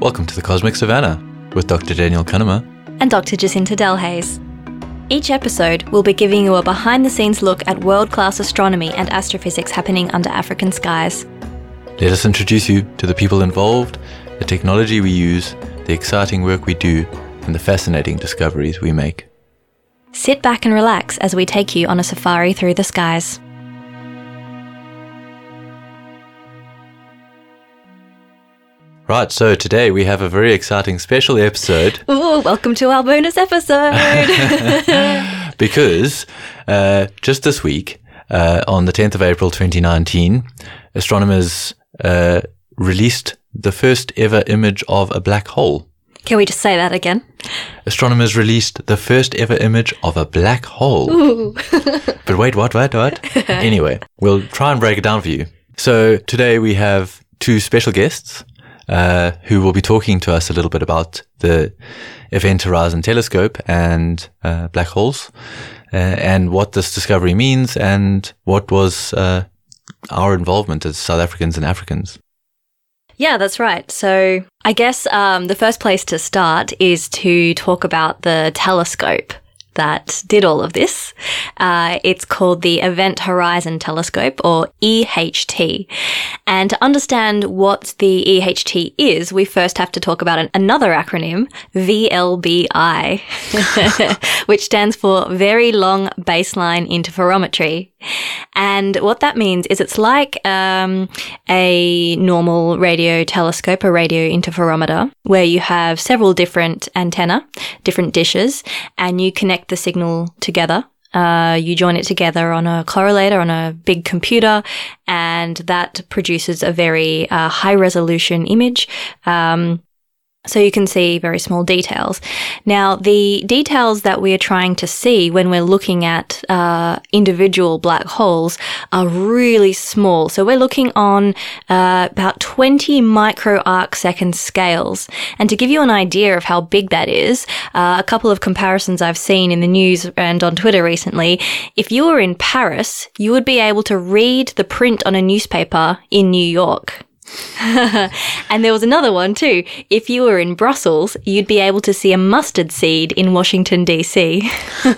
Welcome to the Cosmic Savannah with Dr. Daniel Cunnama. and Dr. Jacinta Delhaize. Each episode, we'll be giving you a behind the scenes look at world class astronomy and astrophysics happening under African skies. Let us introduce you to the people involved, the technology we use, the exciting work we do, and the fascinating discoveries we make. Sit back and relax as we take you on a safari through the skies. Right, so today we have a very exciting special episode Ooh, welcome to our bonus episode! because uh, just this week, uh, on the 10th of April 2019, astronomers uh, released the first ever image of a black hole. Can we just say that again? Astronomers released the first ever image of a black hole. Ooh. But wait, what, what, what? anyway, we'll try and break it down for you. So today we have two special guests uh, who will be talking to us a little bit about the Event Horizon Telescope and uh, black holes, uh, and what this discovery means, and what was uh, our involvement as South Africans and Africans. Yeah, that's right. So I guess um, the first place to start is to talk about the telescope that did all of this. Uh, it's called the Event Horizon Telescope, or EHT. And to understand what the EHT is, we first have to talk about an, another acronym, VLBI, which stands for Very Long Baseline Interferometry. And what that means is it's like um, a normal radio telescope, a radio interferometer, where you have several different antenna, different dishes, and you connect the signal together. Uh, you join it together on a correlator on a big computer, and that produces a very uh, high resolution image. Um, so you can see very small details. Now, the details that we are trying to see when we're looking at uh, individual black holes are really small. So we're looking on uh, about 20 micro arc second scales. And to give you an idea of how big that is, uh, a couple of comparisons I've seen in the news and on Twitter recently, if you were in Paris, you would be able to read the print on a newspaper in New York. and there was another one too. If you were in Brussels, you'd be able to see a mustard seed in Washington, D.C.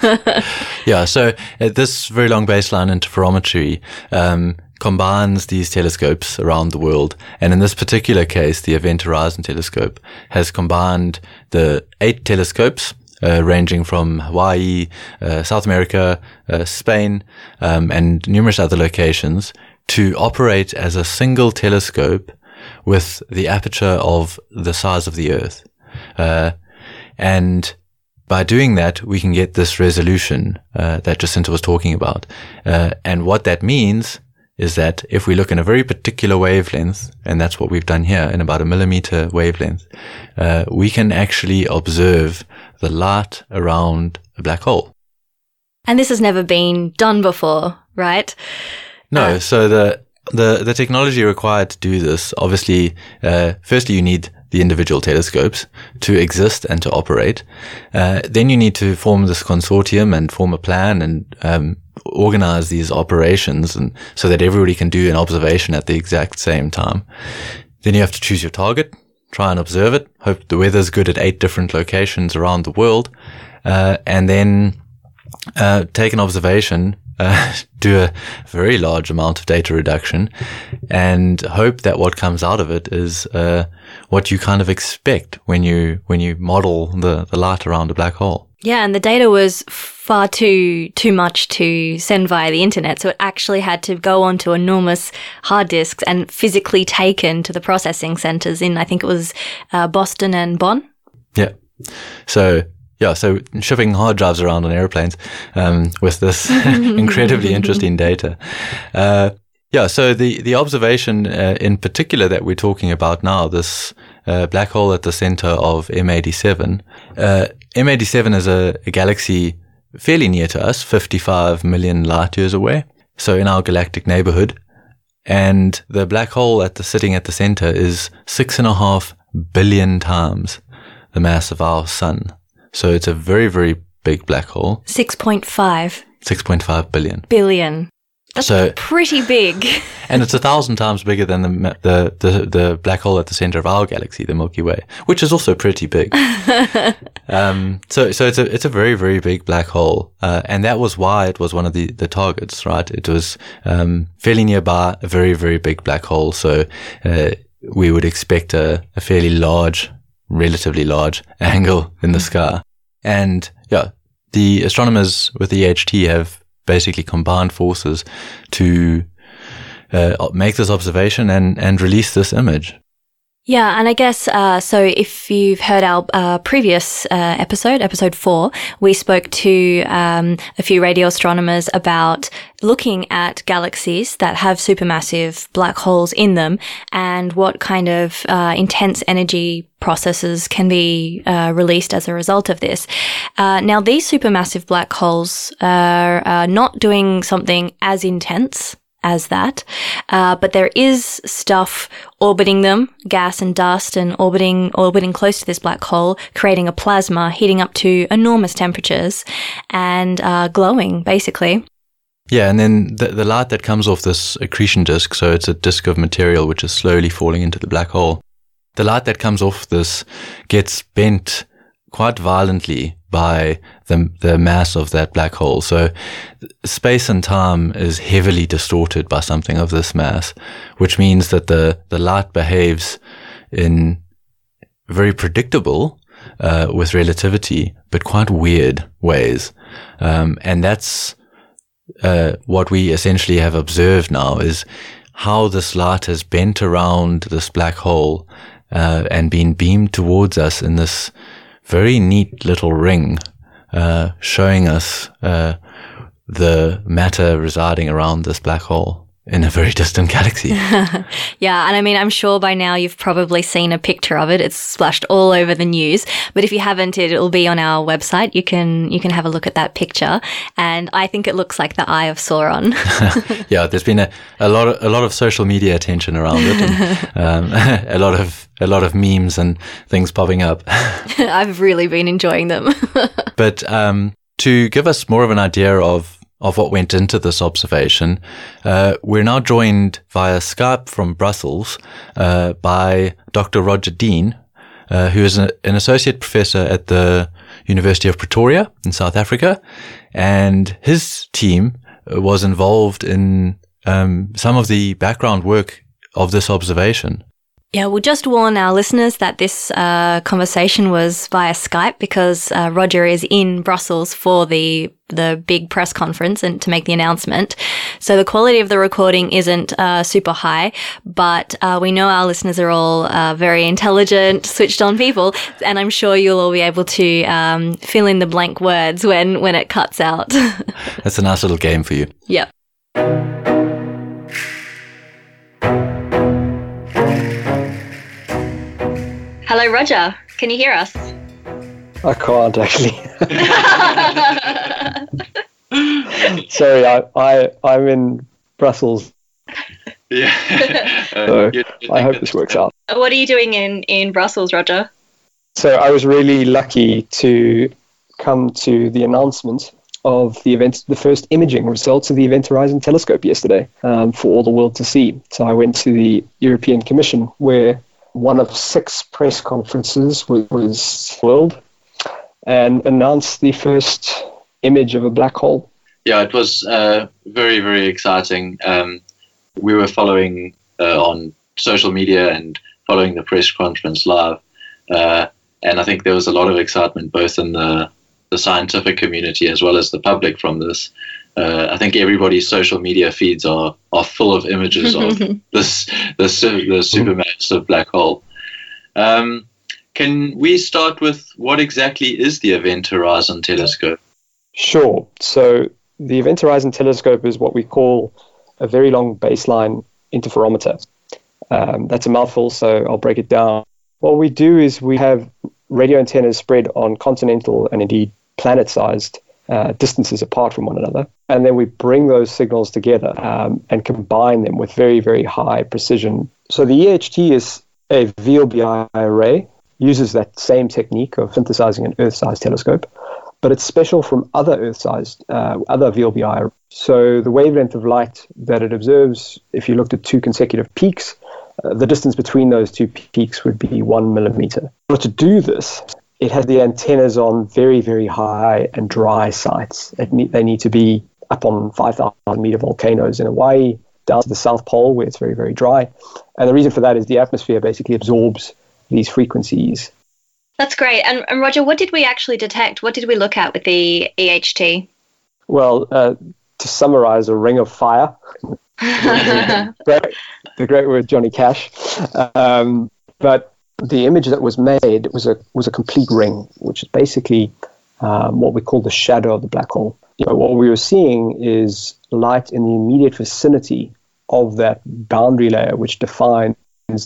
Yeah, so uh, this very long baseline interferometry um, combines these telescopes around the world. And in this particular case, the Event Horizon Telescope has combined the eight telescopes uh, ranging from Hawaii, uh, South America, uh, Spain, um, and numerous other locations to operate as a single telescope with the aperture of the size of the Earth. Uh, and by doing that, we can get this resolution uh, that Jacinta was talking about. Uh, and what that means is that if we look in a very particular wavelength, and that's what we've done here in about a millimeter wavelength, uh, we can actually observe the light around a black hole. and this has never been done before, right? No, so the the the technology required to do this, obviously, uh, firstly you need the individual telescopes to exist and to operate. Uh, then you need to form this consortium and form a plan and um, organize these operations, and so that everybody can do an observation at the exact same time. Then you have to choose your target, try and observe it. Hope the weather's good at eight different locations around the world, uh, and then uh, take an observation, uh, do a very large amount of data reduction, and hope that what comes out of it is uh, what you kind of expect when you when you model the, the light around a black hole. Yeah, and the data was far too too much to send via the internet, so it actually had to go onto enormous hard disks and physically taken to the processing centers in I think it was uh, Boston and Bonn. Yeah. So yeah, so shipping hard drives around on airplanes um, with this incredibly interesting data. Uh, yeah, so the the observation uh, in particular that we're talking about now, this uh, black hole at the center of M87. Uh, M87 is a, a galaxy fairly near to us, 55 million light years away. So in our galactic neighborhood. And the black hole at the sitting at the center is six and a half billion times the mass of our sun. So it's a very, very big black hole, 6.5 6.5 billion. billion. That's So- pretty big. and it's a thousand times bigger than the, the the the black hole at the center of our galaxy, the Milky Way, which is also pretty big. um, so so it's a it's a very very big black hole, uh, and that was why it was one of the the targets, right? It was um, fairly nearby a very very big black hole, so uh, we would expect a, a fairly large, relatively large angle in the sky, and yeah, the astronomers with the EHT have basically combined forces to uh, make this observation and, and release this image. Yeah, and I guess uh, so. If you've heard our uh, previous uh, episode, episode four, we spoke to um, a few radio astronomers about looking at galaxies that have supermassive black holes in them and what kind of uh, intense energy processes can be uh, released as a result of this. Uh, now, these supermassive black holes are not doing something as intense as that. Uh, but there is stuff orbiting them, gas and dust, and orbiting orbiting close to this black hole, creating a plasma, heating up to enormous temperatures, and uh, glowing basically. Yeah, and then the, the light that comes off this accretion disk, so it's a disk of material which is slowly falling into the black hole. The light that comes off this gets bent quite violently by the, the mass of that black hole. So space and time is heavily distorted by something of this mass, which means that the, the light behaves in very predictable, uh, with relativity, but quite weird ways. Um, and that's, uh, what we essentially have observed now is how this light has bent around this black hole, uh, and been beamed towards us in this very neat little ring, showing us, uh, the matter residing around this black hole in a very distant galaxy. Yeah, and I mean, I'm sure by now you've probably seen a picture of it. It's splashed all over the news. But if you haven't, it'll be on our website. You can you can have a look at that picture, and I think it looks like the Eye of Sauron. yeah, there's been a, a lot of a lot of social media attention around it, and um, a lot of a lot of memes and things popping up. I've really been enjoying them. But um, to give us more of an idea of of what went into this observation, uh, we're now joined via Skype from Brussels uh, by Dr. Roger Deane, uh, who is an, an associate professor at the University of Pretoria in South Africa, and his team was involved in um, some of the background work of this observation. Yeah, we'll just warn our listeners that this uh, conversation was via Skype because uh, Roger is in Brussels for the the big press conference and to make the announcement. So the quality of the recording isn't uh, super high, but uh, we know our listeners are all uh, very intelligent, switched on people, and I'm sure you'll all be able to um, fill in the blank words when when it cuts out. That's a nice little game for you. yep. Hello, Roger. Can you hear us? I can't actually. Sorry, I, I I'm in Brussels, Yeah. So you- you I hope this works out. What are you doing in, in Brussels, Roger? So I was really lucky to come to the announcement of the event, the first imaging results of the Event Horizon Telescope yesterday um, for all the world to see. So I went to the European Commission where one of six press conferences was, was held and announced the first image of a black hole. Yeah, it was uh, very, very exciting. Um, we were following uh, on social media and following the press conference live. Uh, and I think there was a lot of excitement both in the, the scientific community as well as the public from this. Uh, I think everybody's social media feeds are, are full of images of this the, the supermassive black hole. Um, can we start with what exactly is the Event Horizon Telescope? Sure. So the Event Horizon Telescope is what we call a very long baseline interferometer. Um, that's a mouthful, so I'll break it down. What we do is we have radio antennas spread on continental and indeed planet sized uh, distances apart from one another. And then we bring those signals together um, and combine them with very, very high precision. So the EHT is a VLBI array, uses that same technique of synthesizing an Earth sized telescope but it's special from other Earth-sized, uh, other VLBI So the wavelength of light that it observes, if you looked at two consecutive peaks, uh, the distance between those two peaks would be one millimeter. But to do this, it has the antennas on very, very high and dry sites. Ne- they need to be up on 5,000 meter volcanoes in Hawaii, down to the South Pole where it's very, very dry. And the reason for that is the atmosphere basically absorbs these frequencies. That's great. And, and Roger, what did we actually detect? What did we look at with the EHT? Well, uh, to summarize, a ring of fire. great, the great word Johnny Cash. Um, but the image that was made was a was a complete ring, which is basically um, what we call the shadow of the black hole. You know, what we were seeing is light in the immediate vicinity of that boundary layer, which defines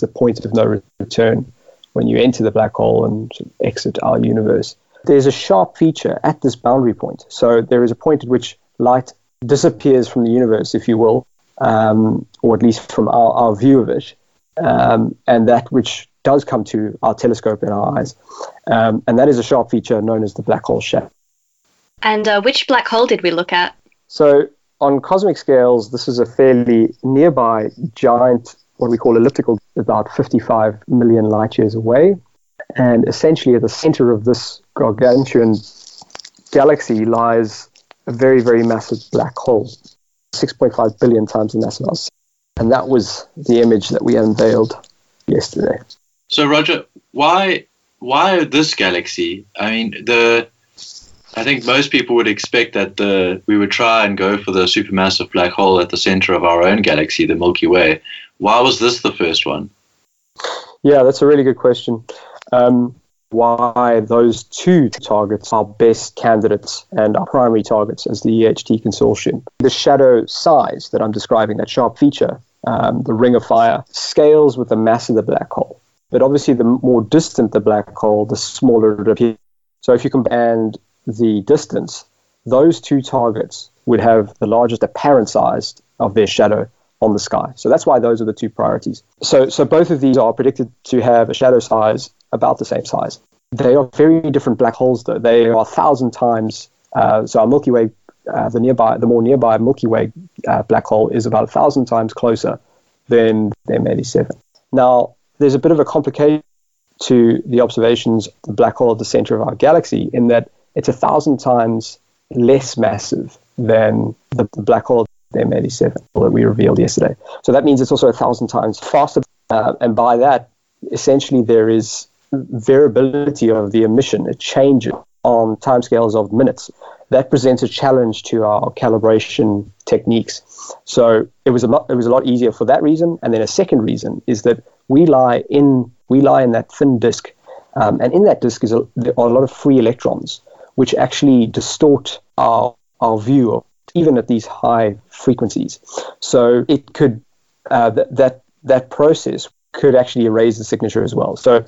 the point of no return when you enter the black hole and exit our universe. There's a sharp feature at this boundary point. So there is a point at which light disappears from the universe, if you will, um, or at least from our, our view of it, um, and that which does come to our telescope in our eyes. Um, and that is a sharp feature known as the black hole shadow. And uh, which black hole did we look at? So, on cosmic scales, this is a fairly nearby giant, what we call elliptical, about 55 million light years away. And essentially, at the center of this gargantuan galaxy lies a very, very massive black hole, 6.5 billion times the mass of us. And that was the image that we unveiled yesterday. So, Roger, why why this galaxy? I mean, the I think most people would expect that the we would try and go for the supermassive black hole at the center of our own galaxy, the Milky Way. Why was this the first one? Yeah, that's a really good question. Um, why those two targets are best candidates and our primary targets as the EHT consortium. The shadow size that I'm describing, that sharp feature, um, the ring of fire, scales with the mass of the black hole. But obviously, the more distant the black hole, the smaller it appears. So if you compare the distance, those two targets would have the largest apparent size of their shadow on the sky. So that's why those are the two priorities. So, so both of these are predicted to have a shadow size about the same size. They are very different black holes, though. They are a thousand times. Uh, so our Milky Way, uh, the nearby, the more nearby Milky Way uh, black hole is about a thousand times closer than M87. Now, there's a bit of a complication to the observations of the black hole at the center of our galaxy in that it's a thousand times less massive than the, the black hole M87 that we revealed yesterday. So that means it's also a thousand times faster. Uh, and by that, essentially, there is variability of the emission. It changes on timescales of minutes. That presents a challenge to our calibration techniques. So it was a it was a lot easier for that reason. And then a second reason is that we lie in we lie in that thin disk, um, and in that disk is a, there are a lot of free electrons, which actually distort our our view of, even at these high frequencies. So it could uh, th- that that process could actually erase the signature as well. So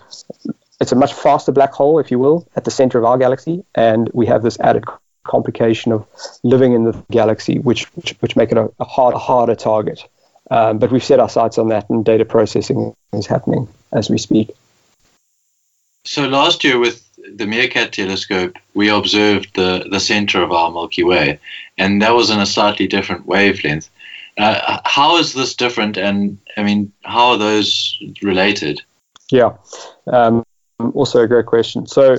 it's a much faster black hole, if you will, at the center of our galaxy, and we have this added complication of living in the galaxy, which which, which make it a, a, hard, a harder target. Um, but we've set our sights on that, and data processing is happening as we speak. So last year with the MeerKAT telescope, we observed the, the center of our Milky Way, and that was in a slightly different wavelength. Uh, how is this different? And I mean, how are those related? Yeah, um, also a great question. So,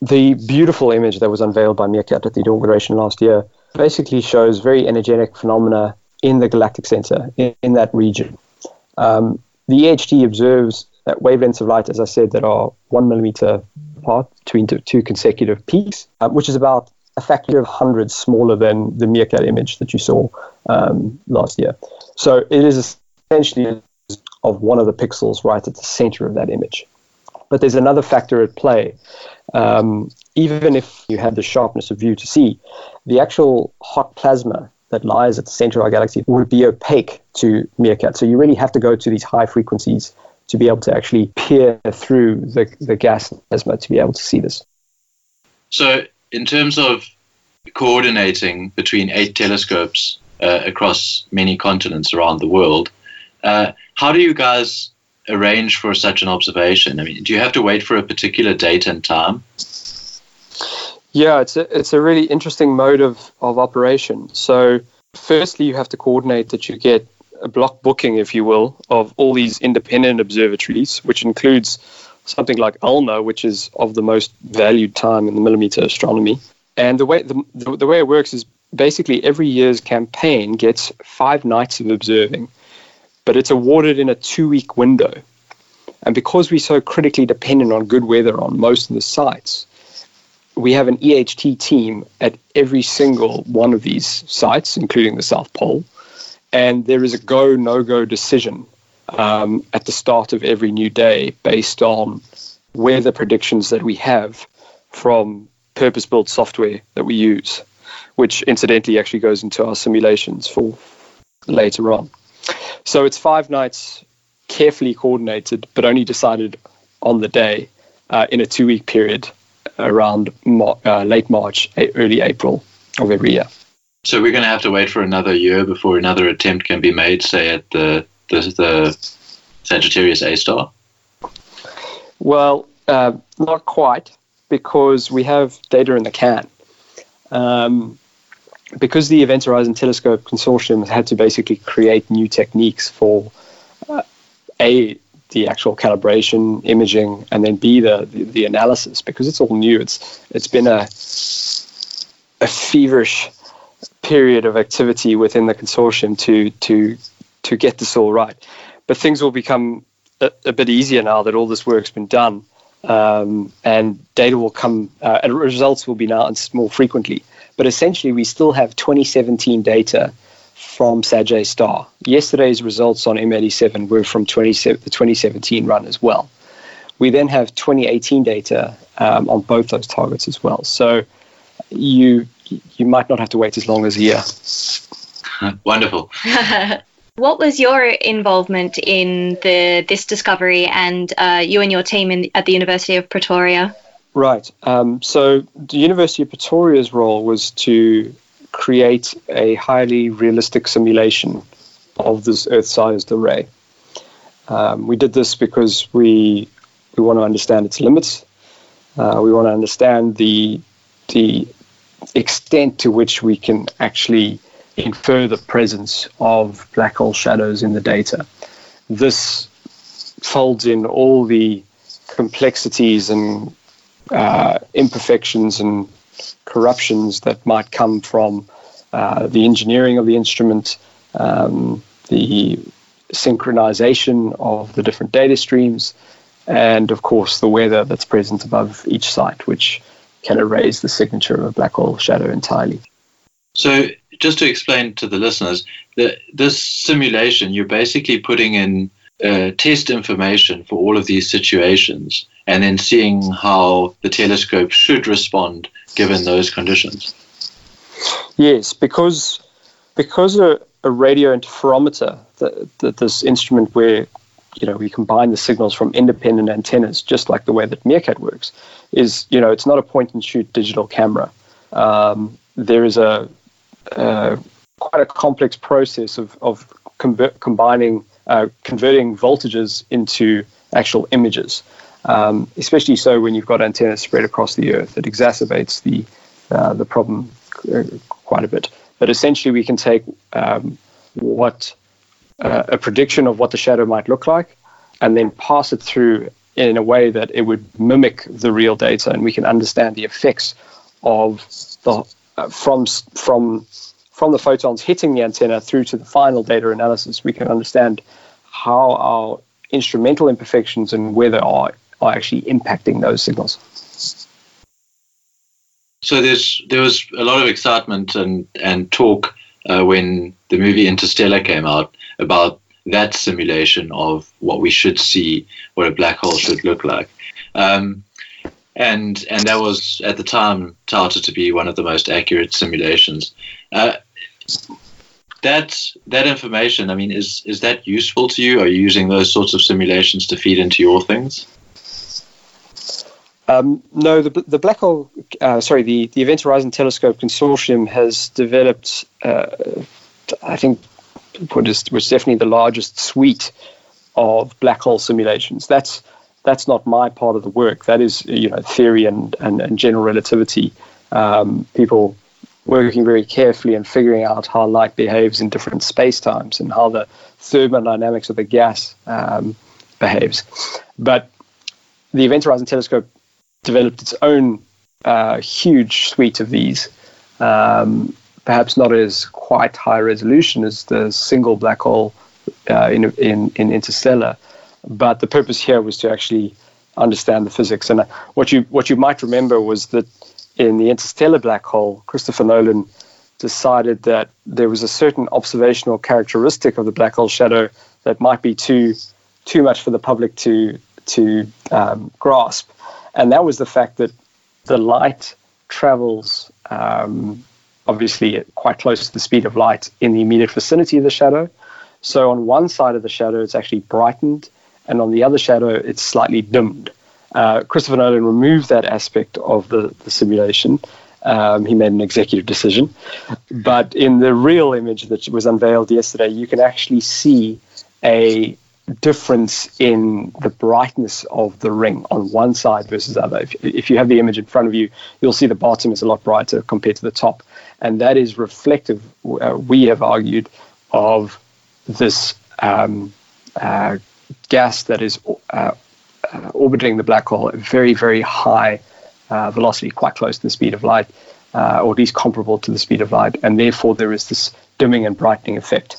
the beautiful image that was unveiled by MeerKAT at the inauguration last year basically shows very energetic phenomena in the galactic center, in, in that region. Um, the EHT observes that wavelengths of light, as I said, that are one millimeter apart between two consecutive peaks, uh, which is about a factor of hundreds smaller than the MeerKAT image that you saw um, last year. So it is essentially of one of the pixels right at the center of that image. But there's another factor at play. Um, even if you had the sharpness of view to see, the actual hot plasma that lies at the center of our galaxy would be opaque to MeerKAT. So you really have to go to these high frequencies to be able to actually peer through the, the gas plasma to be able to see this. So in terms of coordinating between eight telescopes uh, across many continents around the world, uh, how do you guys arrange for such an observation? I mean, do you have to wait for a particular date and time? Yeah, it's a, it's a really interesting mode of, of operation. So firstly, you have to coordinate that you get a block booking, if you will, of all these independent observatories, which includes something like ALMA, which is of the most valued time in the millimeter astronomy. And the way the, the, the way it works is basically every year's campaign gets five nights of observing, but it's awarded in a two week window. And because we're so critically dependent on good weather on most of the sites, we have an EHT team at every single one of these sites, including the South Pole. And there is a go, no go decision um, at the start of every new day based on weather predictions that we have from purpose built software that we use, which incidentally actually goes into our simulations for later on. So it's five nights carefully coordinated, but only decided on the day uh, in a two week period around Mar- uh, late March, early April of every year. So we're going to have to wait for another year before another attempt can be made, say at the the, the Sagittarius A star. Well, uh, not quite, because we have data in the can. Um, because the Event Horizon Telescope Consortium had to basically create new techniques for uh, a the actual calibration, imaging, and then b the, the, the analysis because it's all new. It's it's been a a feverish period of activity within the consortium to to to get this all right. But things will become a, a bit easier now that all this work's been done, um, and data will come uh, and results will be announced more frequently. But essentially, we still have 2017 data from Sag Star. Yesterday's results on M87 were from 20, the 2017 run as well. We then have 2018 data um, on both those targets as well. So you you might not have to wait as long as a year. Wonderful. what was your involvement in the this discovery and uh, you and your team in, at the University of Pretoria? Right. Um, so the University of Pretoria's role was to create a highly realistic simulation of this Earth-sized array. Um, we did this because we we want to understand its limits. Uh, we want to understand the the extent to which we can actually infer the presence of black hole shadows in the data. This folds in all the complexities and uh, imperfections and corruptions that might come from uh, the engineering of the instrument, um, the synchronization of the different data streams, and of course the weather that's present above each site, which can erase the signature of a black hole shadow entirely. So, just to explain to the listeners, that this simulation, you're basically putting in uh, test information for all of these situations and then seeing how the telescope should respond given those conditions. Yes, because because a, a radio interferometer, that, that this instrument where you know we combine the signals from independent antennas, just like the way that MeerKAT works, is you know it's not a point and shoot digital camera. Um, there is a, a, quite a complex process of of combining uh, converting voltages into actual images um, especially so when you've got antennas spread across the Earth. It exacerbates the uh, the problem uh, quite a bit. But essentially, we can take um, what uh, a prediction of what the shadow might look like, and then pass it through in a way that it would mimic the real data, and we can understand the effects of the uh, from from from the photons hitting the antenna through to the final data analysis. We can understand how our instrumental imperfections and where they are are actually impacting those signals. So there's there was a lot of excitement and and talk uh, when the movie Interstellar came out about that simulation of what we should see, what a black hole should look like. Um, and and that was at the time touted to be one of the most accurate simulations. Uh, that that information, I mean, is is that useful to you? Are you using those sorts of simulations to feed into your things? Um, no, the, the black hole, uh, sorry, the, the Event Horizon Telescope Consortium has developed, uh, I think, what is was definitely the largest suite of black hole simulations. That's that's not my part of the work. That is, you know, theory and, and, and general relativity. Um, people working very carefully and figuring out how light behaves in different space times and how the thermodynamics of the gas um, behaves. But the Event Horizon Telescope developed its own uh, huge suite of these, um, perhaps not as quite high resolution as the single black hole uh, in, in, in interstellar. But the purpose here was to actually understand the physics. And uh, what you what you might remember was that in the interstellar black hole, Christopher Nolan decided that there was a certain observational characteristic of the black hole shadow that might be too too much for the public to to um, grasp, and that was the fact that the light travels um, obviously quite close to the speed of light in the immediate vicinity of the shadow. So on one side of the shadow, it's actually brightened, and on the other shadow, it's slightly dimmed. Uh, Christopher Nolan removed that aspect of the, the simulation. Um, he made an executive decision. But in the real image that was unveiled yesterday, you can actually see a difference in the brightness of the ring on one side versus the other. If, if you have the image in front of you, you'll see the bottom is a lot brighter compared to the top. And that is reflective, uh, we have argued, of this um, uh, gas that is uh, uh, orbiting the black hole at very, very high uh, velocity, quite close to the speed of light, uh, or at least comparable to the speed of light, and therefore there is this dimming and brightening effect.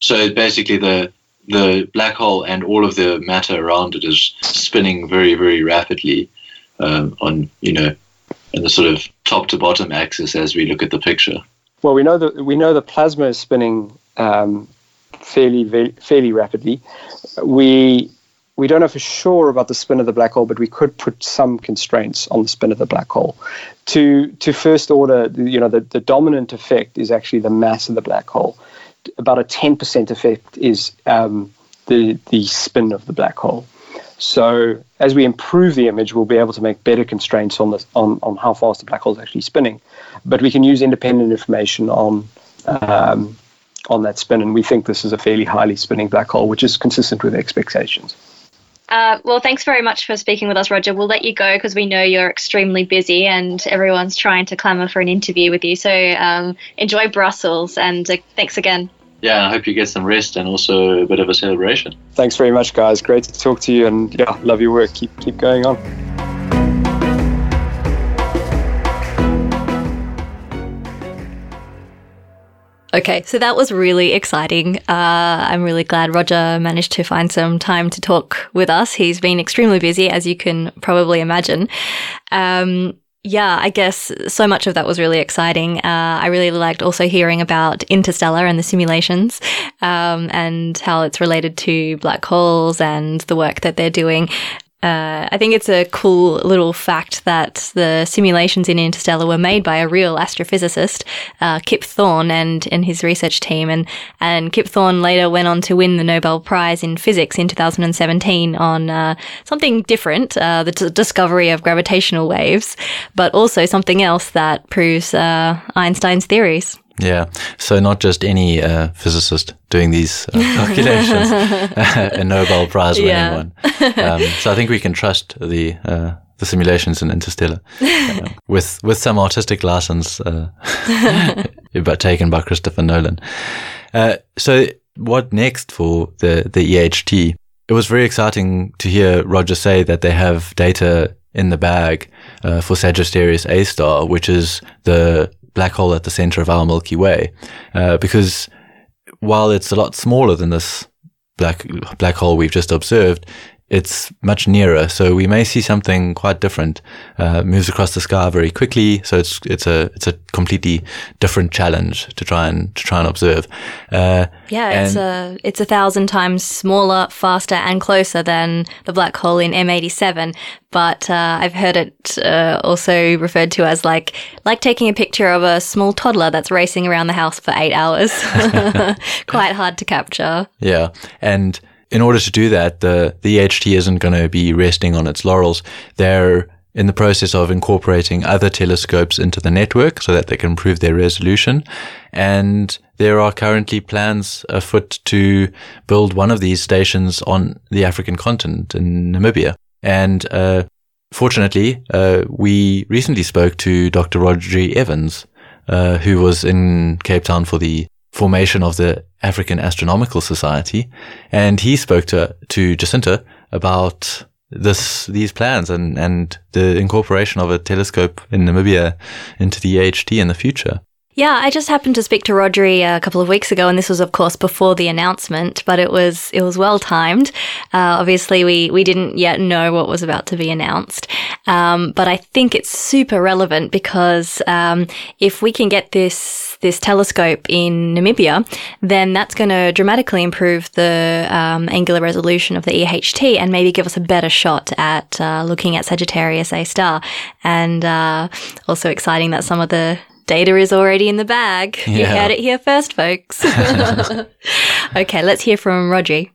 So basically, the the black hole and all of the matter around it is spinning very, very rapidly um, on you know in the sort of top to bottom axis as we look at the picture. Well, we know that we know the plasma is spinning um, fairly fairly rapidly. We we don't know for sure about the spin of the black hole, but we could put some constraints on the spin of the black hole. To to first order, you know, the, the dominant effect is actually the mass of the black hole. About a 10% effect is um, the the spin of the black hole. So as we improve the image, we'll be able to make better constraints on the on, on how fast the black hole is actually spinning. But we can use independent information on um, on that spin, and we think this is a fairly highly spinning black hole, which is consistent with expectations. Uh, well, thanks very much for speaking with us, Roger. We'll let you go because we know you're extremely busy and everyone's trying to clamour for an interview with you. So um, enjoy Brussels and uh, thanks again. Yeah, I hope you get some rest and also a bit of a celebration. Thanks very much, guys. Great to talk to you, and yeah, love your work. Keep keep going on. Okay, so that was really exciting. Uh, I'm really glad Roger managed to find some time to talk with us. He's been extremely busy, as you can probably imagine. Um, yeah, I guess so much of that was really exciting. Uh, I really liked also hearing about Interstellar and the simulations um, and how it's related to black holes and the work that they're doing. Uh, I think it's a cool little fact that the simulations in Interstellar were made by a real astrophysicist, uh, Kip Thorne, and, and his research team. And, and Kip Thorne later went on to win the Nobel Prize in Physics in 2017 on uh, something different, uh, the t- discovery of gravitational waves, but also something else that proves uh, Einstein's theories. Yeah. So not just any uh, physicist doing these uh, calculations, a Nobel Prize winning yeah. one. Um, so I think we can trust the uh, the simulations in Interstellar uh, with with some artistic license, uh, but taken by Christopher Nolan. Uh, so what next for the the EHT? It was very exciting to hear Roger say that they have data in the bag for Sagittarius A star, which is the black hole at the center of our Milky Way, uh, because while it's a lot smaller than this black black hole we've just observed, it's much nearer. So we may see something quite different. Uh, moves across the sky very quickly. So it's it's a it's a completely different challenge to try and to try and observe. Uh, yeah, it's a it's a thousand times smaller, faster, and closer than the black hole in M87. But uh, I've heard it uh, also referred to as like like taking a picture of a small toddler that's racing around the house for eight hours. quite hard to capture. Yeah, and in order to do that, the, the EHT isn't going to be resting on its laurels. They're in the process of incorporating other telescopes into the network so that they can improve their resolution. And there are currently plans afoot to build one of these stations on the African continent in Namibia. And, uh, fortunately, uh, we recently spoke to Dr. Roger Evans, uh, who was in Cape Town for the formation of the African Astronomical Society, and he spoke to to Jacinta about this these plans and and the incorporation of a telescope in Namibia into the EHT in the future. Yeah, I just happened to speak to Rhodri a couple of weeks ago, and this was, of course, before the announcement. But it was it was well timed. Uh, obviously, we we didn't yet know what was about to be announced, um, but I think it's super relevant because um, if we can get this this telescope in Namibia, then that's going to dramatically improve the um, angular resolution of the EHT and maybe give us a better shot at uh, looking at Sagittarius A star. And uh, also exciting that some of the Data is already in the bag. You Yeah. heard it here first, folks. okay, let's hear from Rhodri.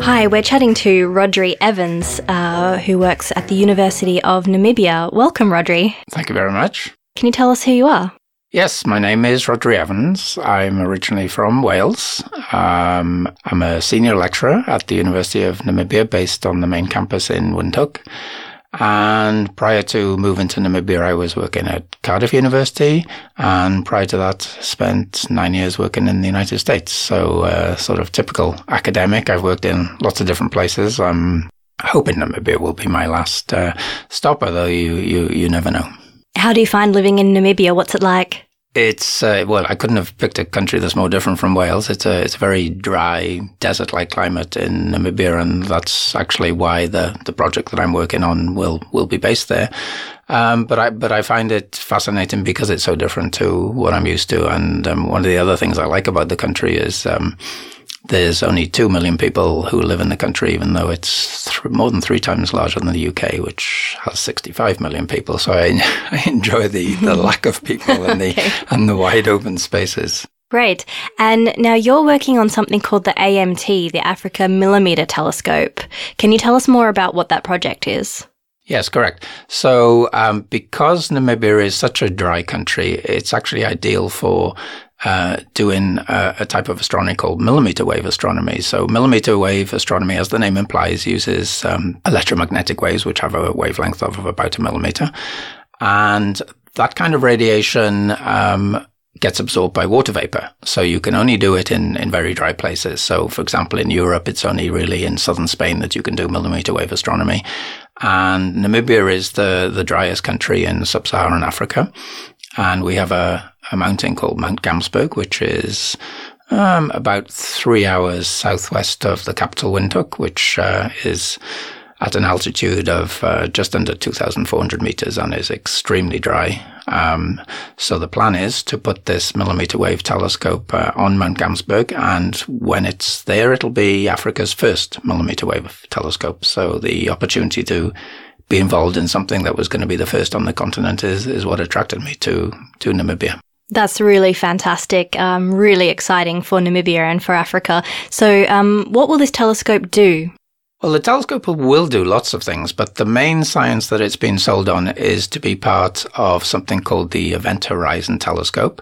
Hi, we're chatting to Rhodri Evans, uh, who works at the University of Namibia. Welcome, Rhodri. Thank you very much. Can you tell us who you are? Yes, my name is Rhodri Evans. I'm originally from Wales. Um, I'm a senior lecturer at the University of Namibia based on the main campus in Windhoek. And prior to moving to Namibia, I was working at Cardiff University. And prior to that, spent nine years working in the United States. So, uh, sort of typical academic. I've worked in lots of different places. I'm hoping Namibia will be my last uh, stop, although you, you, you never know. How do you find living in Namibia? What's it like? It's uh, well, I couldn't have picked a country that's more different from Wales. It's a it's a very dry desert-like climate in Namibia, and that's actually why the the project that I'm working on will will be based there. Um, but I but I find it fascinating because it's so different to what I'm used to. And um, one of the other things I like about the country is. Um, there's only 2 million people who live in the country, even though it's th- more than three times larger than the UK, which has 65 million people. So I, I enjoy the, the lack of people and the, Okay. and the wide open spaces. Great. And now you're working on something called the AMT, the Africa Millimeter Telescope. Can you tell us more about what that project is? Yes, correct. So, um, because Namibia is such a dry country, it's actually ideal for uh, doing a, a type of astronomy called millimeter wave astronomy. So, millimeter wave astronomy, as the name implies, uses um, electromagnetic waves, which have a wavelength of about a millimeter. And that kind of radiation um, gets absorbed by water vapor. So you can only do it in, in very dry places. So, for example, in Europe, it's only really in southern Spain that you can do millimeter wave astronomy. And Namibia is the, the driest country in sub-Saharan Africa. And we have a, a mountain called Mount Gamsberg, which is um, about three hours southwest of the capital Windhoek, which uh, is at an altitude of uh, just under 2,400 meters and is extremely dry. Um, so the plan is to put this millimeter wave telescope uh, on Mount Gamsberg, and when it's there, it'll be Africa's first millimeter wave telescope. So the opportunity to be involved in something that was going to be the first on the continent is, is what attracted me to, to Namibia. That's really fantastic, um, really exciting for Namibia and for Africa. So, um, what will this telescope do? Well, the telescope will do lots of things, but the main science that it's been sold on is to be part of something called the Event Horizon Telescope.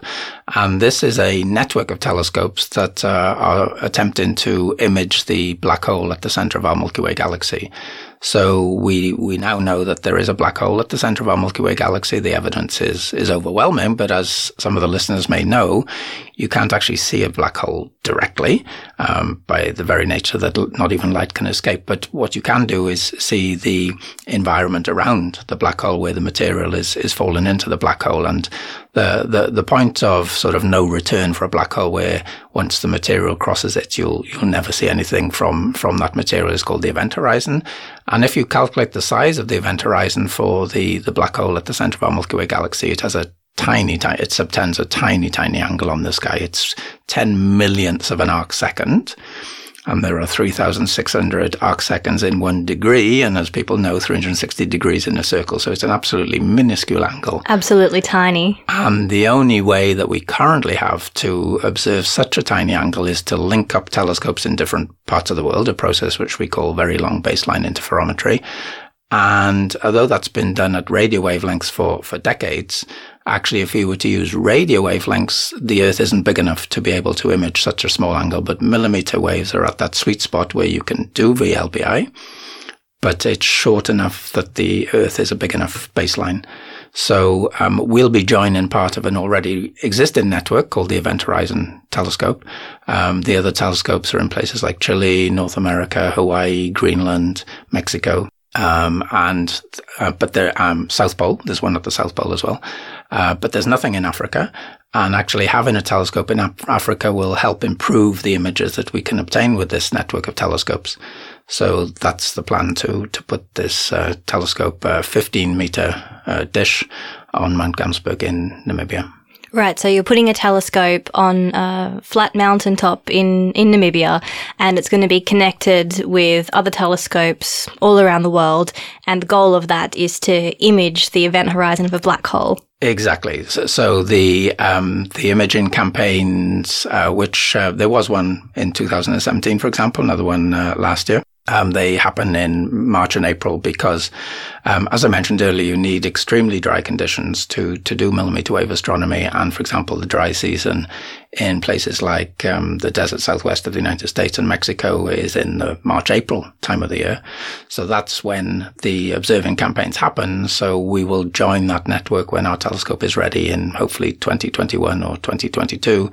And this is a network of telescopes that uh, are attempting to image the black hole at the center of our Milky Way galaxy. So we we now know that there is a black hole at the center of our Milky Way galaxy. The evidence is is overwhelming, but as some of the listeners may know, you can't actually see a black hole directly um, by the very nature that not even light can escape. But what you can do is see the environment around the black hole where the material is is falling into the black hole and the, the, the point of sort of no return for a black hole where once the material crosses it, you'll, you'll never see anything from, from that material is called the event horizon. And if you calculate the size of the event horizon for the, the black hole at the center of our Milky Way galaxy, it has a tiny, tiny, it subtends a tiny, tiny angle on the sky. It's 10 millionths of an arc second. And there are 3,600 arc seconds in one degree. And as people know, 360 degrees in a circle. So it's an absolutely minuscule angle. Absolutely tiny. And the only way that we currently have to observe such a tiny angle is to link up telescopes in different parts of the world, a process which we call very long baseline interferometry. And although that's been done at radio wavelengths for, for decades, actually, if you were to use radio wavelengths, the Earth isn't big enough to be able to image such a small angle, but millimeter waves are at that sweet spot where you can do VLBI. but it's short enough that the Earth is a big enough baseline. So um, we'll be joining part of an already existing network called the Event Horizon Telescope. Um, the other telescopes are in places like Chile, North America, Hawaii, Greenland, Mexico. Um, and uh, but there um, South Pole. There's one at the South Pole as well, uh, but there's nothing in Africa. And actually, having a telescope in Af- Africa will help improve the images that we can obtain with this network of telescopes. So that's the plan to to put this uh, telescope, uh, 15 meter uh, dish, on Mount Gamsberg in Namibia. Right, so you're putting a telescope on a flat mountaintop in, in Namibia, and it's going to be connected with other telescopes all around the world. And the goal of that is to image the event horizon of a black hole. Exactly. So, so the um, the imaging campaigns, uh, which uh, there was one in 2017, for example, another one uh, last year. Um, they happen in March and April because, um, as I mentioned earlier, you need extremely dry conditions to to do millimeter wave astronomy. And for example, the dry season in places like um, the desert southwest of the United States and Mexico is in the March April time of the year. So that's when the observing campaigns happen. So we will join that network when our telescope is ready in hopefully 2021 or 2022.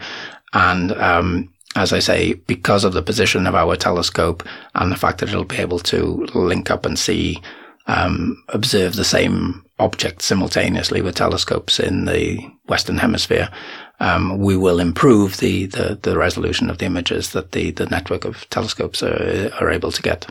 And um, as I say, because of the position of our telescope and the fact that it'll be able to link up and see, um, observe the same object simultaneously with telescopes in the Western Hemisphere, um, we will improve the, the, the, resolution of the images that the, the network of telescopes are, are able to get.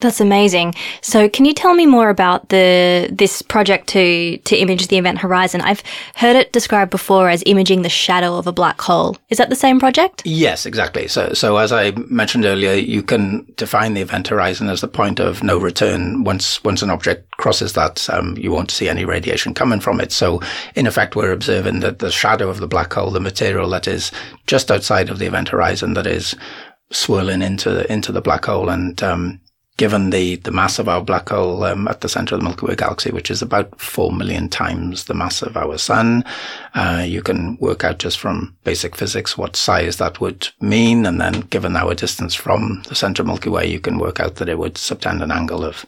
That's amazing. So, can you tell me more about the this project to to image the event horizon? I've heard it described before as imaging the shadow of a black hole. Is that the same project? Yes, exactly. So, so as I mentioned earlier, you can define the event horizon as the point of no return. Once once an object crosses that, um, you won't see any radiation coming from it. So, in effect, we're observing that the shadow of the black hole, the material that is just outside of the event horizon, that is swirling into into the black hole and um, given the, the mass of our black hole um, at the center of the Milky Way galaxy, which is about 4 million times the mass of our sun, uh, you can work out just from basic physics what size that would mean. And then given our distance from the center of Milky Way, you can work out that it would subtend an angle of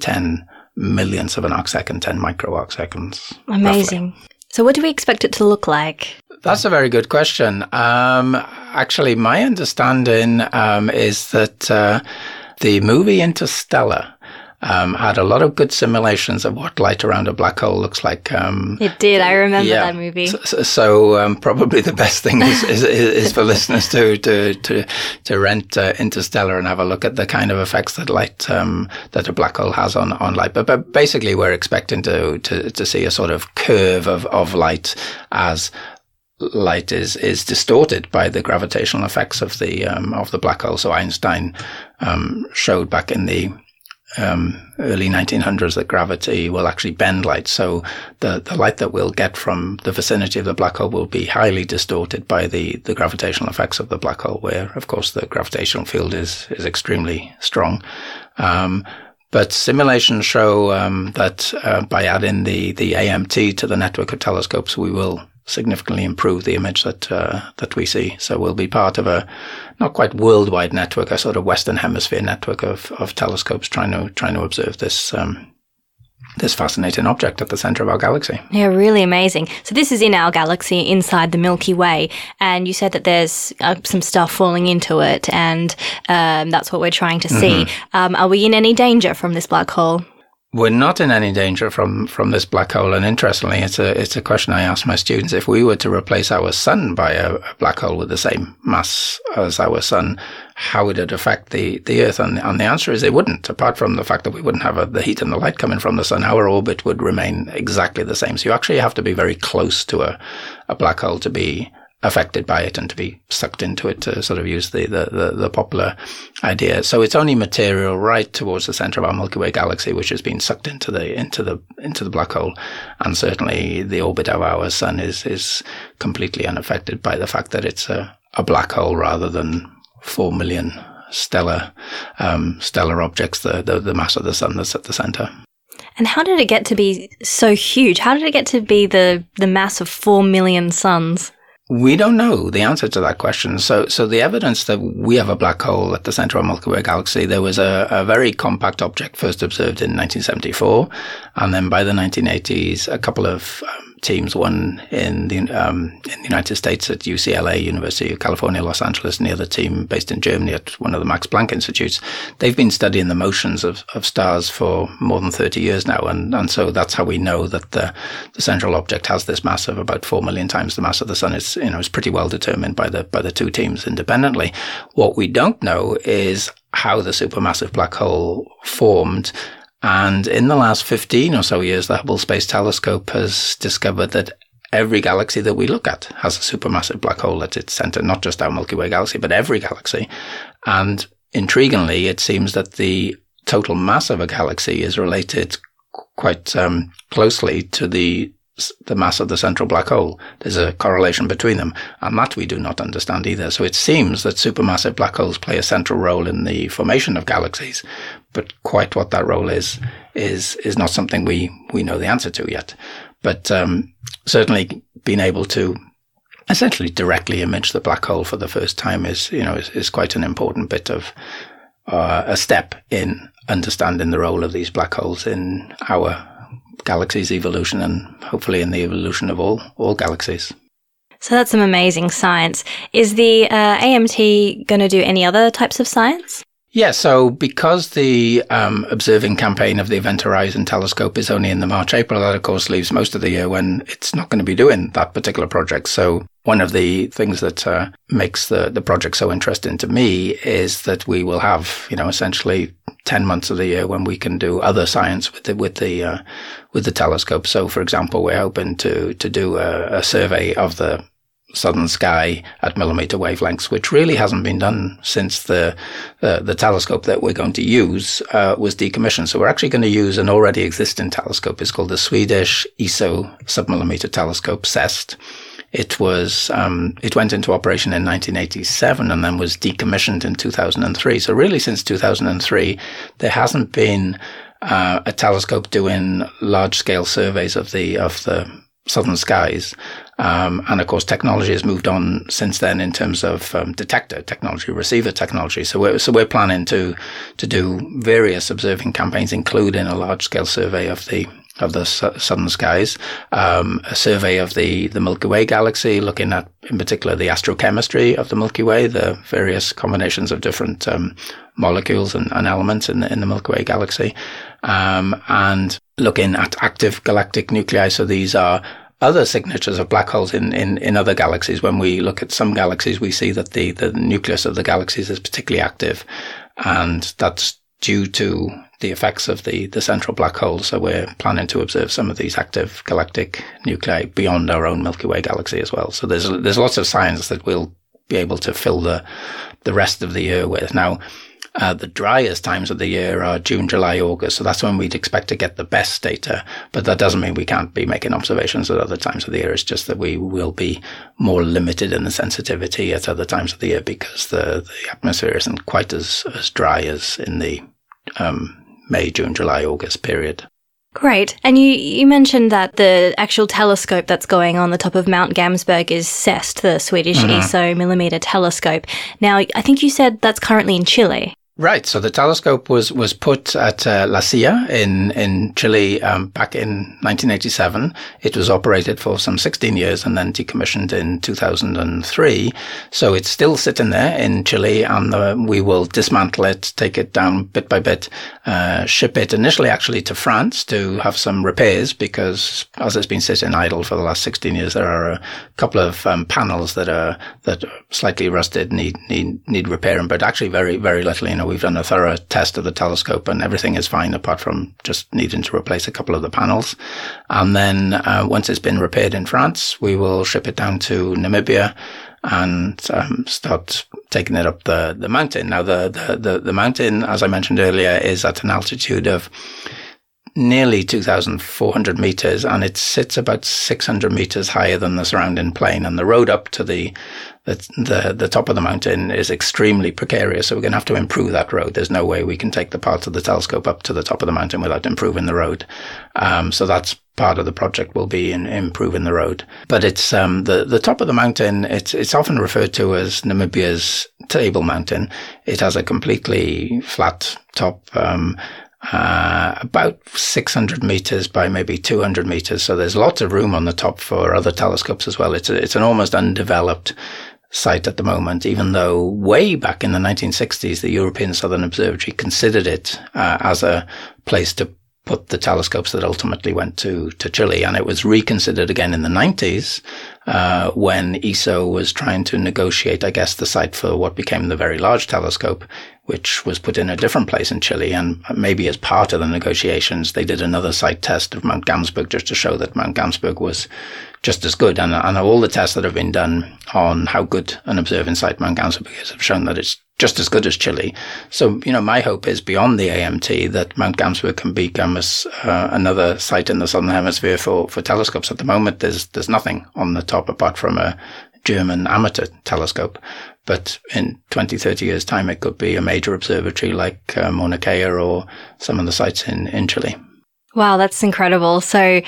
10 millionths of an arc second, 10 micro arc seconds. Amazing. Roughly. So what do we expect it to look like? That's a very good question. Um, actually, my understanding um, is that uh, the movie Interstellar um, had a lot of good simulations of what light around a black hole looks like. Um, it did. I remember yeah. that movie. So, so um, probably the best thing is, is, is, for listeners to to to, to rent uh, Interstellar and have a look at the kind of effects that light um, that a black hole has on, on light. But, but basically, we're expecting to, to to see a sort of curve of, of light as light is is distorted by the gravitational effects of the um, of the black hole. So Einstein um, showed back in the um, early 1900s that gravity will actually bend light. So the, the light that we'll get from the vicinity of the black hole will be highly distorted by the, the gravitational effects of the black hole, where of course the gravitational field is is extremely strong. Um, but simulations show um, that uh, by adding the, the AMT to the network of telescopes, we will significantly improve the image that uh, that we see. So we'll be part of a not quite worldwide network, a sort of Western Hemisphere network of, of telescopes trying to trying to observe this um, this fascinating object at the center of our galaxy. Yeah, really amazing. So this is in our galaxy inside the Milky Way, and you said that there's uh, some stuff falling into it, and um, that's what we're trying to see. Mm-hmm. Um, are we in any danger from this black hole? We're not in any danger from, from this black hole. And interestingly, it's a, it's a question I ask my students. If we were to replace our sun by a, a black hole with the same mass as our sun, how would it affect the, the Earth? And, and the answer is it wouldn't, apart from the fact that we wouldn't have a, the heat and the light coming from the sun. Our orbit would remain exactly the same. So you actually have to be very close to a, a black hole to be affected by it and to be sucked into it to sort of use the, the, the, the, popular idea. So it's only material right towards the center of our Milky Way galaxy which has been sucked into the into the into the black hole. And certainly the orbit of our sun is is completely unaffected by the fact that it's a, a black hole rather than four million stellar um, stellar objects, the, the the mass of the sun that's at the center. And how did it get to be so huge? How did it get to be the the mass of four million suns? We don't know the answer to that question. So, so the evidence that we have a black hole at the center of Milky Way galaxy, there was a, a very compact object first observed in 1974. And then by the 1980s, a couple of um, teams, one in the, um, in the United States at UCLA, University of California, Los Angeles, and the other team based in Germany at one of the Max Planck Institutes. They've been studying the motions of, of stars for more than 30 years now. And, and so that's how we know that the, the central object has this mass of about 4 million times the mass of the sun. It's, you know, it's pretty well determined by the, by the two teams independently. What we don't know is how the supermassive black hole formed and in the last 15 or so years, the Hubble Space Telescope has discovered that every galaxy that we look at has a supermassive black hole at its center, not just our Milky Way galaxy, but every galaxy. And intriguingly, it seems that the total mass of a galaxy is related quite um, closely to the the mass of the central black hole. There's a correlation between them, and that we do not understand either. So it seems that supermassive black holes play a central role in the formation of galaxies, but quite what that role is is is not something we we know the answer to yet. But um, certainly being able to essentially directly image the black hole for the first time is you know is, is quite an important bit of uh, a step in understanding the role of these black holes in our galaxy's evolution and hopefully in the evolution of all all galaxies. So that's some amazing science. Is the uh, AMT going to do any other types of science? Yeah, so because the um, observing campaign of the Event Horizon Telescope is only in the March April, that of course leaves most of the year when it's not going to be doing that particular project. So one of the things that uh, makes the, the project so interesting to me is that we will have, you know, essentially 10 months of the year when we can do other science with the, with the, uh, with the telescope. So for example, we're hoping to, to do a, a survey of the southern sky at millimeter wavelengths, which really hasn't been done since the uh, the telescope that we're going to use uh, was decommissioned. So we're actually going to use an already existing telescope. It's called the Swedish ESO submillimeter telescope SEST. It was um, it went into operation in 1987 and then was decommissioned in 2003. So really, since 2003, there hasn't been uh, a telescope doing large scale surveys of the of the southern skies. Um, and of course, technology has moved on since then in terms of um, detector technology, receiver technology. So we're so we're planning to to do various observing campaigns, including a large scale survey of the of the southern skies, um, a survey of the, the Milky Way galaxy, looking at, in particular, the astrochemistry of the Milky Way, the various combinations of different um, molecules and, and, elements in the, in the Milky Way galaxy, um, and looking at active galactic nuclei. So these are other signatures of black holes in, in, in other galaxies. When we look at some galaxies, we see that the, the nucleus of the galaxies is particularly active. And that's due to the effects of the, the central black hole. So we're planning to observe some of these active galactic nuclei beyond our own Milky Way galaxy as well. So there's, there's lots of science that we'll be able to fill the, the rest of the year with. Now, uh, the driest times of the year are June, July, August. So that's when we'd expect to get the best data. But that doesn't mean we can't be making observations at other times of the year. It's just that we will be more limited in the sensitivity at other times of the year because the, the atmosphere isn't quite as, as dry as in the um, May, June, July, August period. Great. And you, you mentioned that the actual telescope that's going on the top of Mount Gamsberg is SEST, the Swedish mm-hmm. ESO millimeter telescope. Now, I think you said that's currently in Chile. Right. So the telescope was was put at uh, La Silla in in Chile um, back in 1987. It was operated for some 16 years and then decommissioned in 2003. So it's still sitting there in Chile, and uh, we will dismantle it, take it down bit by bit, uh, ship it initially actually to France to have some repairs because as it's been sitting idle for the last 16 years, there are a couple of um, panels that are that are slightly rusted, need need need repairing, but actually very very little. You know we've done a thorough test of the telescope and everything is fine apart from just needing to replace a couple of the panels. And then uh, once it's been repaired in France, we will ship it down to Namibia and um, start taking it up the, the mountain. Now, the, the, the, the mountain, as I mentioned earlier, is at an altitude of nearly 2,400 meters and it sits about 600 meters higher than the surrounding plain. And the road up to the, the, the, top of the mountain is extremely precarious. So we're going to have to improve that road. There's no way we can take the parts of the telescope up to the top of the mountain without improving the road. Um, so that's part of the project will be in improving the road. But it's um, the the top of the mountain. It's it's often referred to as Namibia's Table Mountain. It has a completely flat top. Um, uh, about 600 meters by maybe 200 meters. So there's lots of room on the top for other telescopes as well. It's a, it's an almost undeveloped site at the moment, even though way back in the 1960s, the European Southern Observatory considered it uh, as a place to put the telescopes that ultimately went to, to Chile. And it was reconsidered again in the 90s uh, when ESO was trying to negotiate, I guess, the site for what became the Very Large Telescope, which was put in a different place in Chile. And maybe as part of the negotiations, they did another site test of Mount Gamsberg just to show that Mount Gamsberg was just as good. And, all the tests that have been done on how good an observing site Mount Gamsberg is have shown that it's just as good as Chile. So, you know, my hope is beyond the AMT that Mount Gamsberg can become uh, another site in the southern hemisphere for, for telescopes. At the moment, there's there's nothing on the top apart from a German amateur telescope. But in 20, 30 years' time, it could be a major observatory like uh, Mauna Kea or some of the sites in, in Chile. Wow, that's incredible. So,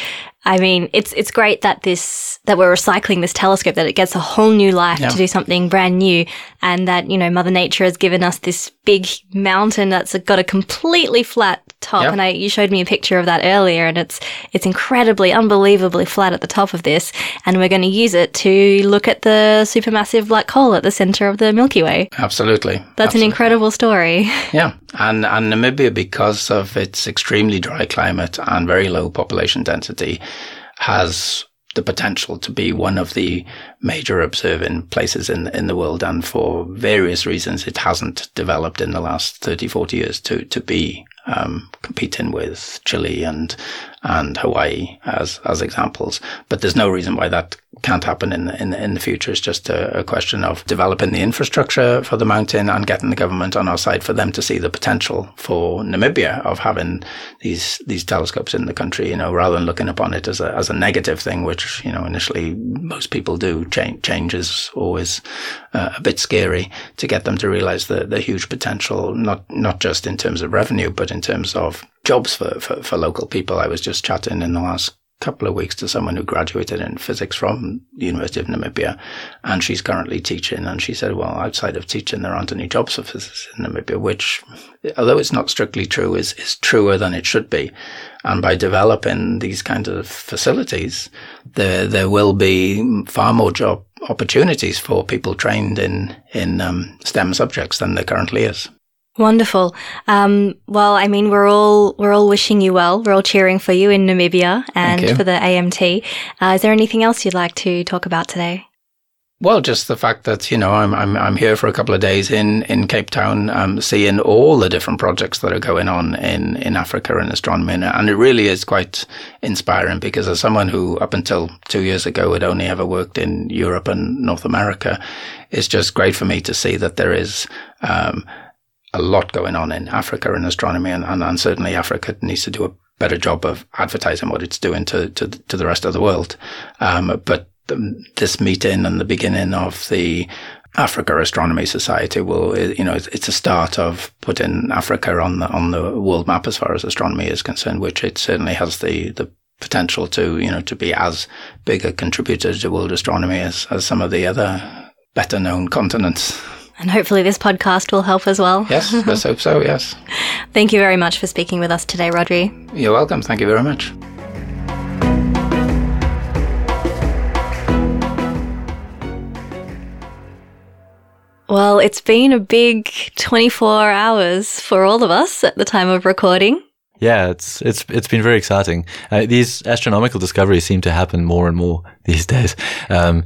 I mean, it's it's great that this that we're recycling this telescope, that it gets a whole new life yeah. to do something brand new, and that you know Mother Nature has given us this big mountain that's got a completely flat top. Yep. And I you showed me a picture of that earlier, and it's it's incredibly, unbelievably flat at the top of this, and we're going to use it to look at the supermassive black hole at the center of the Milky Way. Absolutely, that's Absolutely. an incredible story. Yeah, and and Namibia, because of its extremely dry climate and very low population density has the potential to be one of the major observing places in in the world and for various reasons it hasn't developed in the last 30 40 years to to be um, competing with Chile and and Hawaii as as examples. But there's no reason why that can't happen in the, in the, in the future. It's just a, a, question of developing the infrastructure for the mountain and getting the government on our side for them to see the potential for Namibia of having these these telescopes in the country. You know, rather than looking upon it as a as a negative thing, which you know initially most people do. Change, change is always uh, a bit scary to get them to realize the the huge potential, not not just in terms of revenue, but in terms of jobs for, for, for local people. I was just chatting in the last couple of weeks to someone who graduated in physics from the University of Namibia, and she's currently teaching. And she said, "Well, outside of teaching, there aren't any jobs for physicists in Namibia," which, although it's not strictly true, is is truer than it should be. And by developing these kinds of facilities, there there will be far more job opportunities for people trained in in um, STEM subjects than there currently is. Wonderful. Um, well, I mean, we're all we're all wishing you well. We're all cheering for you in Namibia and for the AMT. Uh, is there anything else you'd like to talk about today? Well, just the fact that you know I'm I'm I'm here for a couple of days in in Cape Town, um, seeing all the different projects that are going on in in Africa in astronomy, and it really is quite inspiring because as someone who up until two years ago had only ever worked in Europe and North America, it's just great for me to see that there is. Um, a lot going on in Africa in astronomy, and, and, and, certainly Africa needs to do a better job of advertising what it's doing to to, to the rest of the world. Um, but the, this meeting and the beginning of the Africa Astronomy Society will, you know, it's a start of putting Africa on the on the world map as far as astronomy is concerned, which it certainly has the the potential to, you know, to be as big a contributor to world astronomy as, as some of the other better known continents. And hopefully, this podcast will help as well. Yes, let's hope so, yes. Thank you very much for speaking with us today, Rhodri. You're welcome. Thank you very much. Well, it's been a big 24 hours for all of us at the time of recording. Yeah, it's it's it's been very exciting. Uh, these astronomical discoveries seem to happen more and more these days. Um,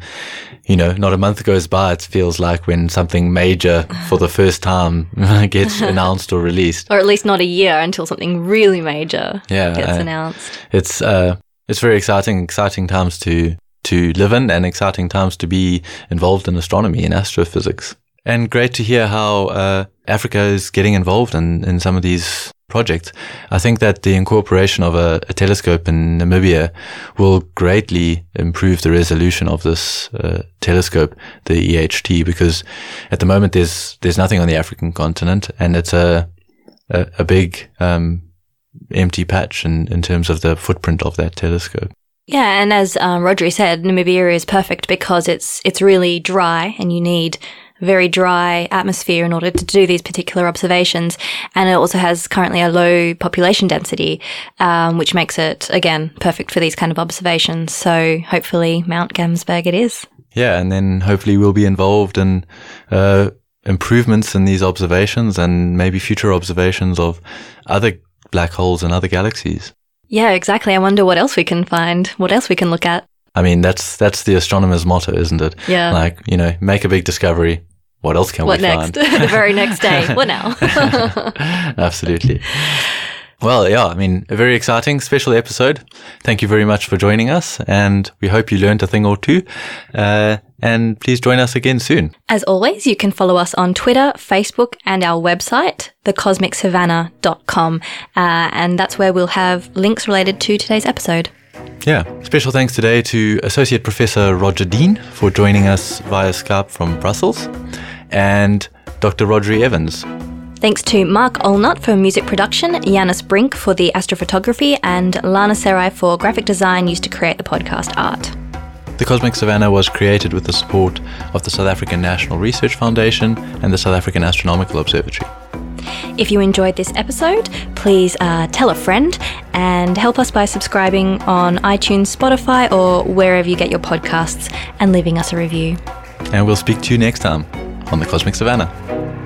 you know, not a month goes by, it feels like when something major for the first time gets announced or released. Or at least not a year until something really major yeah, gets uh, announced. It's, uh, it's very exciting, exciting times to, to live in and exciting times to be involved in astronomy and astrophysics. And great to hear how, uh, Africa is getting involved in, in some of these project. I think that the incorporation of a, a telescope in Namibia will greatly improve the resolution of this uh, telescope, the EHT, because at the moment there's there's nothing on the African continent, and it's a a, a big um, empty patch in, in terms of the footprint of that telescope. Yeah, and as um, Rhodri said, Namibia is perfect because it's it's really dry, and you need very dry atmosphere in order to do these particular observations. And it also has currently a low population density, um, which makes it again perfect for these kind of observations. So hopefully, Mount Gamsberg it is. Yeah, and then hopefully we'll be involved in uh, improvements in these observations and maybe future observations of other black holes and other galaxies. Yeah, exactly. I wonder what else we can find, what else we can look at. I mean, that's that's the astronomer's motto, isn't it? Yeah. Like, you know, make a big discovery. What else can we? What we next? find? the very next day. What now? Absolutely. Well, yeah, I mean, a very exciting special episode. Thank you very much for joining us, and we hope you learned a thing or two. Uh, and please join us again soon. As always, you can follow us on Twitter, Facebook, and our website, thecosmicsavannah.com. Uh, and that's where we'll have links related to today's episode. Yeah. Special thanks today to Associate Professor Roger Deane for joining us via Skype from Brussels, and Dr. Rhodri Evans. Thanks to Mark Olnut for music production, Janus Brink for the astrophotography, and Lana Serai for graphic design used to create the podcast art. The Cosmic Savannah was created with the support of the South African National Research Foundation and the South African Astronomical Observatory. If you enjoyed this episode, please uh, tell a friend and help us by subscribing on iTunes, Spotify, or wherever you get your podcasts and leaving us a review. And we'll speak to you next time on the Cosmic Savannah.